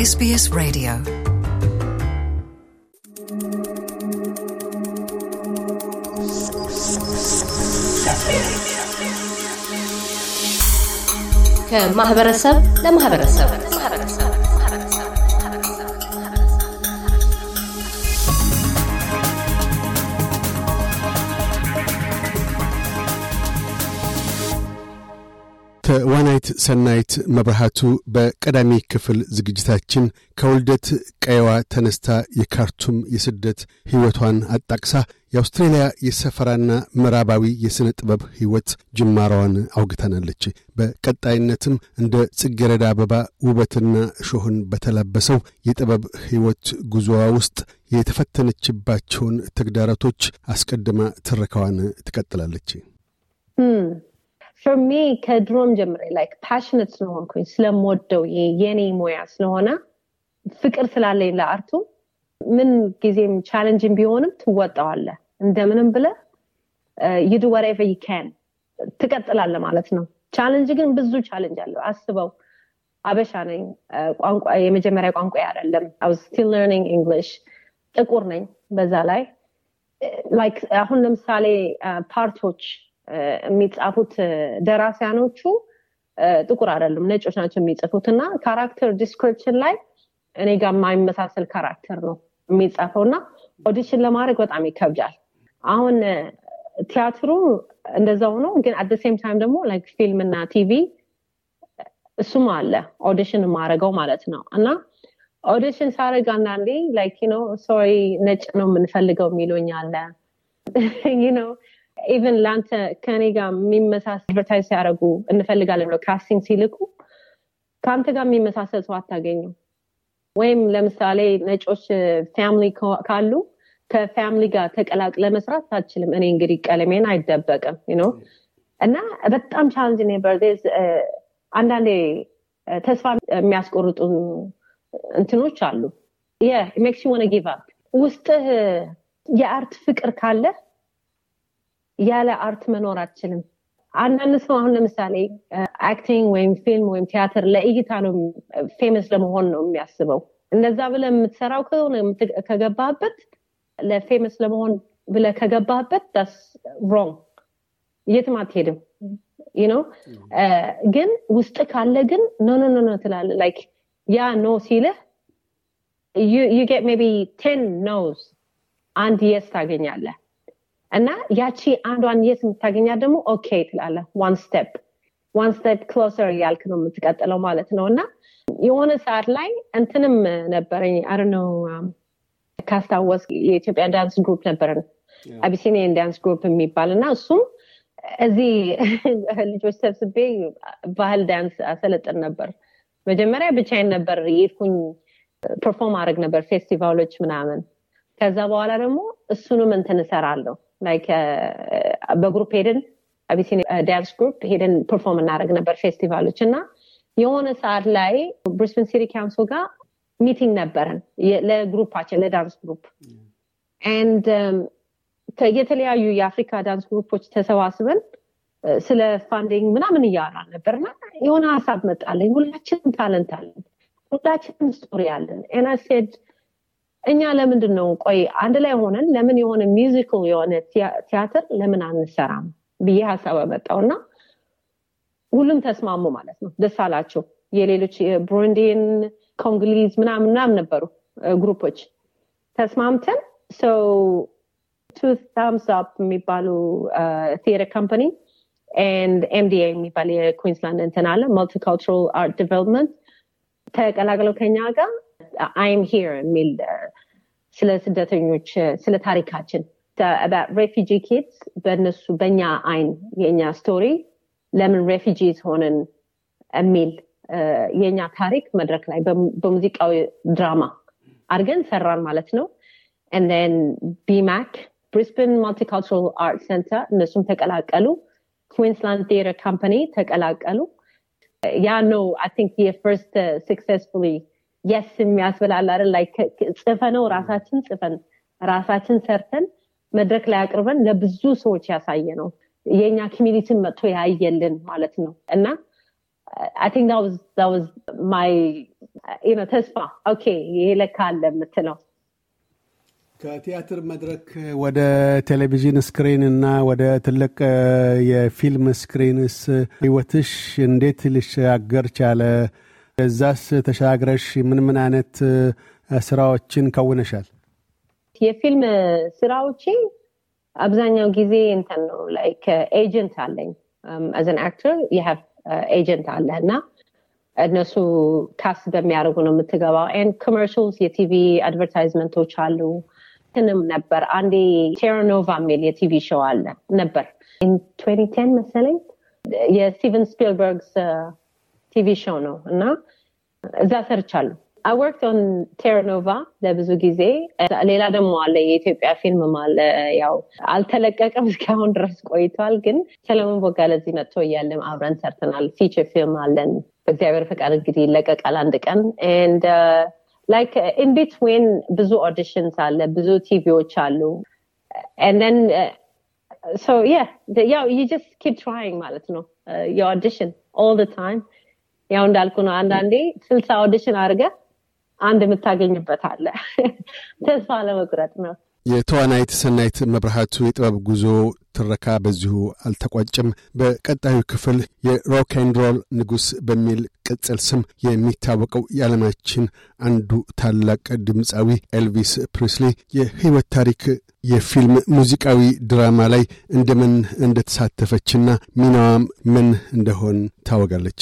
SBS Radio. ከማህበረሰብ ለማህበረሰብ ተዋናይት ሰናይት መብርሃቱ በቀዳሚ ክፍል ዝግጅታችን ከውልደት ቀየዋ ተነስታ የካርቱም የስደት ሕይወቷን አጣቅሳ የአውስትሬልያ የሰፈራና ምዕራባዊ የሥነ ጥበብ ሕይወት ጅማሯዋን አውግተናለች። በቀጣይነትም እንደ ጽጌረዳ አበባ ውበትና እሾህን በተላበሰው የጥበብ ሕይወት ጉዞዋ ውስጥ የተፈተነችባቸውን ተግዳሮቶች አስቀድማ ትረካዋን ትቀጥላለች። እኔ ከድሮም ጀምሬ like passionate ስለሆንኩኝ ስለምወደው የኔ ሙያ ስለሆነ ፍቅር ስላለኝ ለ art ኡ ምን ጊዜም challenging ቢሆንም ትወጣዋለ እንደምንም ብለህ you do whatever you can ትቀጥላለ ማለት ነው። challenge ግን ብዙ challenge አለው። አስበው አበሻ ነኝ። ቋንቋ የመጀመሪያ ቋንቋ አይደለም። I still learning English ጥቁር ነኝ በዛ ላይ። like አሁን ለምሳሌ part ኦች የሚጻፉት ደራሲያኖቹ ጥቁር አይደሉም ነጮች ናቸው የሚጽፉት። እና character description ላይ እኔ ጋር የማይመሳሰል character ነው የሚጻፈው። እና audition ለማድረግ በጣም ይከብዳል። አሁን ቲያትሩ እንደዛ ሆኖ ግን at the same time ደግሞ like ፊልም እና ቲቪ እሱም አለ audition የማደርገው ማለት ነው። እና audition ሳደርግ አንዳንዴ like ነው sorry ነጭ ነው የምንፈልገው የሚሉኝ አለ። ነው even ለአንተ ከኔ ጋር የሚመሳሰል advertise ሲያደርጉ እንፈልጋለን ብለው casting ሲልኩ ከአንተ ጋር የሚመሳሰል ሰው አታገኝም። ወይም ለምሳሌ ነጮች family ካሉ ከ family ጋር ተቀላቅለህ መስራት አትችልም እኔ እንግዲህ ቀለሜን አይደበቅም ነው እና በጣም challenge ነበር። አንዳንዴ ተስፋ የሚያስቆርጡ እንትኖች አሉ። makes ሆነ give up ውስጥህ የ art ፍቅር ካለ ያለ art መኖር አትችልም አንዳንድ ሰው አሁን ለምሳሌ acting ወይም ፊልም ወይም ቲያትር ለእይታ ነው famous ለመሆን ነው የሚያስበው። እንደዛ ብለህ የምትሰራው ከሆነ ከገባህበት ለ famous ለመሆን ብለህ ከገባህበት that's wrong የትም አትሄድም። ነው ግን ውስጥ ካለ ግን no no no ትላለህ like ያ no ሲልህ you get maybe ten nos አንድ yes ታገኛለህ እና ያቺ አንዷን የት የምታገኛት ደግሞ okay ትላለህ one step one step closer እያልክ ነው የምትቀጥለው ማለት ነው። እና የሆነ ሰዓት ላይ እንትንም ነበረኝ። አር ነው ካስታወስ የኢትዮጵያ dance group ነበረን Abyssinian dance group የሚባል እና እሱም እዚህ ልጆች ሰብስቤ ባህል dance አሰለጥን ነበር። መጀመሪያ ብቻዬን ነበር የሄድኩኝ perform አደርግ ነበር ፌስቲቫሎች ምናምን። ከዛ በኋላ ደግሞ እሱንም እንትን እሰራለሁ like በ group ሄደን Abyssinian dance group ሄደን perform እናደርግ ነበር ፌስቲቫሎች እና የሆነ ሰዓት ላይ ብሪስበን City Council ጋር meeting ነበረን ለ group ኣችን ለ dance group and የተለያዩ የአፍሪካ dance group ኦች ተሰባስበን ስለ funding ምናምን እያወራ ነበርና የሆነ ሀሳብ መጣለኝ ሁላችንም talent አለን ሁላችንም story አለን። እና said እኛ ለምንድን ነው ቆይ አንድ ላይ ሆነን ለምን የሆነ musical የሆነ ቲያትር ለምን አንሰራም ብዬ ሀሳብ መጣው እና ሁሉም ተስማሙ ማለት ነው። ደስ አላቸው። የሌሎች ብሩንዲን ኮንግሊዝ ምናምን ምናምን ነበሩ ግሩፖች። ተስማምተን ሰው ቱ ታምስ አፕ የሚባሉ ቲየተር ካምፓኒ ኤንድ ኤምዲኤ የሚባል የኩዊንስላንድ እንትን አለ። ማልቲካልቸራል አርት ዲቨሎፕመንት ተቀላቅለው ከኛ ጋር አይም ሂር የሚል ስለ ስደተኞች ስለ ታሪካችን. refugee kids በእነሱ በእኛ አይን የእኛ story ለምን refugees ሆነን የሚል የእኛ ታሪክ መድረክ ላይ በሙዚቃዊ ድራማ አድርገን ሰራን ማለት ነው። and ቢማክ ብሪስበን Multicultural Art Centre እነሱም ተቀላቀሉ። ኩዊንስላንድ Theatre Company ተቀላቀሉ። ያ ነው I think የ first successfully yes የሚያስብላል አይደል? ላይ ጽፈን ነው ራሳችን ጽፈን ራሳችን ሰርተን መድረክ ላይ አቅርበን ለብዙ ሰዎች ያሳየ ነው የእኛ community ን መጥቶ ያየልን ማለት ነው። እና was my ተስፋ። okay ይሄ ለካ አለ የምትለው? ከቲያትር መድረክ ወደ ቴሌቪዥን screen እና ወደ ትልቅ የፊልም screens ህይወትሽ እንዴት ሊሻገር ቻለ? እዛስ ተሻግረሽ ምን ምን አይነት ስራዎችን ከውነሻል? የፊልም ስራዎቼ አብዛኛው ጊዜ እንትን ነው like agent አለኝ። as an actor you have agent አለ እና እነሱ cast በሚያደርጉ ነው የምትገባው and commercials የ TV advertisement ኦች አሉ። ትንም ነበር። አንዴ ቴራኖቫ የሚል የ TV show አለ ነበር። 2010 መሰለኝ የ Steven Spielberg's TV show ነው እና እዛ ሰርቻለሁ። I worked on Terra Nova ለብዙ ጊዜ። ሌላ ደግሞ አለ የኢትዮጵያ ፊልም አለ። ያው አልተለቀቀም እስካሁን ድረስ ቆይቷል ግን ሰለሞን ቦጋለ እዚህ መጥቶ እያለም አብረን ሰርተናል። feature ፊልም አለን። በእግዚአብሔር ፈቃድ እንግዲህ ይለቀቃል አንድ ቀን። And like in between ብዙ auditions አለ ብዙ ቲቪዎች አሉ። And then uh, so yeah the, yeah you just keep trying ማለት ነው uh, your audition all the time ያው እንዳልኩ ነው አንዳንዴ ስልሳ audition አድርገሽ አንድ የምታገኝበት አለ ተስፋ ለመቁረጥ ነው የተዋናይት ሰናይት መብርሃቱ የጥበብ ጉዞ ትረካ በዚሁ አልተቋጭም። በቀጣዩ ክፍል የሮክ ኤንድ ሮል ንጉሥ በሚል ቅጽል ስም የሚታወቀው የዓለማችን አንዱ ታላቅ ድምፃዊ ኤልቪስ ፕሪስሊ የሕይወት ታሪክ የፊልም ሙዚቃዊ ድራማ ላይ እንደምን እንደተሳተፈችና ሚናዋም ምን እንደሆን ታወጋለች።